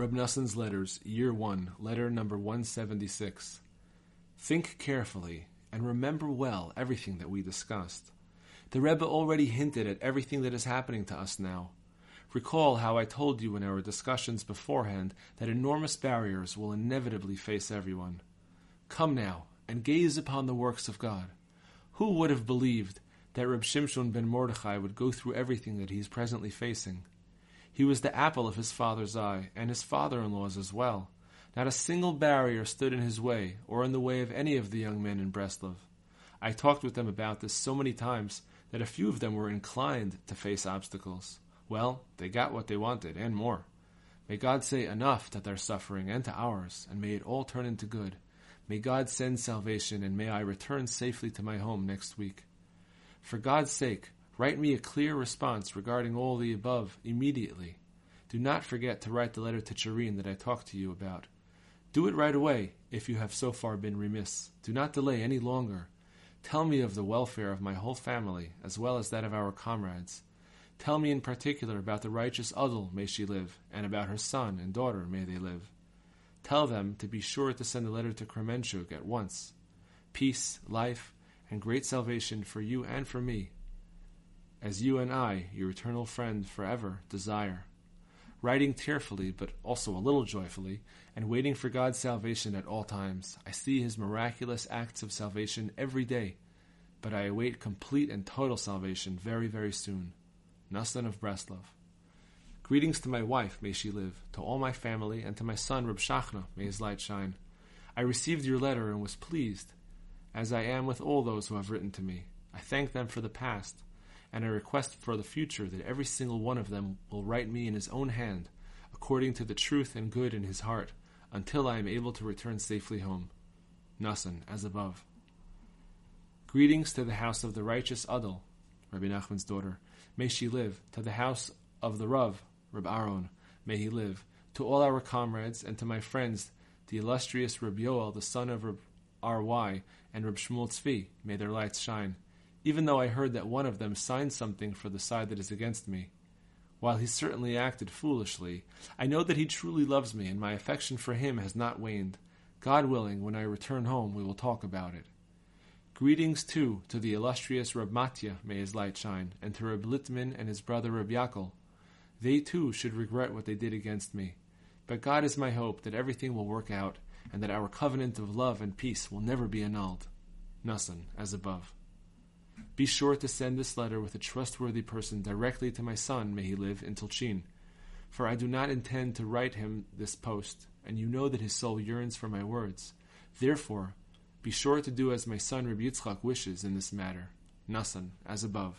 Reb Noson's Letters, Year 1, Letter number 176. Think carefully and remember well everything that we discussed. The Rebbe already hinted at everything that is happening to us now. Recall how I told you in our discussions beforehand that enormous barriers will inevitably face everyone. Come now and gaze upon the works of God. Who would have believed that Reb Shimshon ben Mordechai would go through everything that he is presently facing? He was the apple of his father's eye, and his father in law's as well. Not a single barrier stood in his way, or in the way of any of the young men in Breslov. I talked with them about this so many times that a few of them were inclined to face obstacles. Well, they got what they wanted, and more. May God say enough to their suffering and to ours, and may it all turn into good. May God send salvation, and may I return safely to my home next week. For God's sake, write me a clear response regarding all the above immediately. Do not forget to write the letter to Cherin that I talked to you about. Do it right away, if you have so far been remiss. Do not delay any longer. Tell me of the welfare of my whole family, as well as that of our comrades. Tell me in particular about the righteous Adel, may she live, and about her son and daughter, may they live. Tell them to be sure to send a letter to Kremenchuk at once. Peace, life, and great salvation for you and for me, as you and I, your eternal friend, forever desire. Writing tearfully, but also a little joyfully, and waiting for God's salvation at all times, I see His miraculous acts of salvation every day, but I await complete and total salvation very, very soon. Noson of Breslov. Greetings to my wife, may she live, to all my family, and to my son, Reb Shachna, may his light shine. I received your letter and was pleased, as I am with all those who have written to me. I thank them for the past, and I request for the future that every single one of them will write me in his own hand, according to the truth and good in his heart, until I am able to return safely home. Noson, as above. Greetings to the house of the righteous Adel, Rabbi Nachman's daughter. May she live. To the house of the Rav, Reb Aaron, may he live. To all our comrades and to my friends, the illustrious Reb Yoel, the son of Reb R.Y., and Reb Shmuel Tzvi, may their lights shine, even though I heard that one of them signed something for the side that is against me. While he certainly acted foolishly, I know that he truly loves me, and my affection for him has not waned. God willing, when I return home, we will talk about it. Greetings, too, to the illustrious Reb Matya, may his light shine, and to Reb Litman and his brother Reb Yaakov. They, too, should regret what they did against me. But God is my hope that everything will work out, and that our covenant of love and peace will never be annulled. Noson, as above. Be sure to send this letter with a trustworthy person directly to my son, may he live, in Tulchin, for I do not intend to write him this post, and you know that his soul yearns for my words. Therefore, be sure to do as my son Rabbi Yitzchak wishes in this matter. Noson, as above.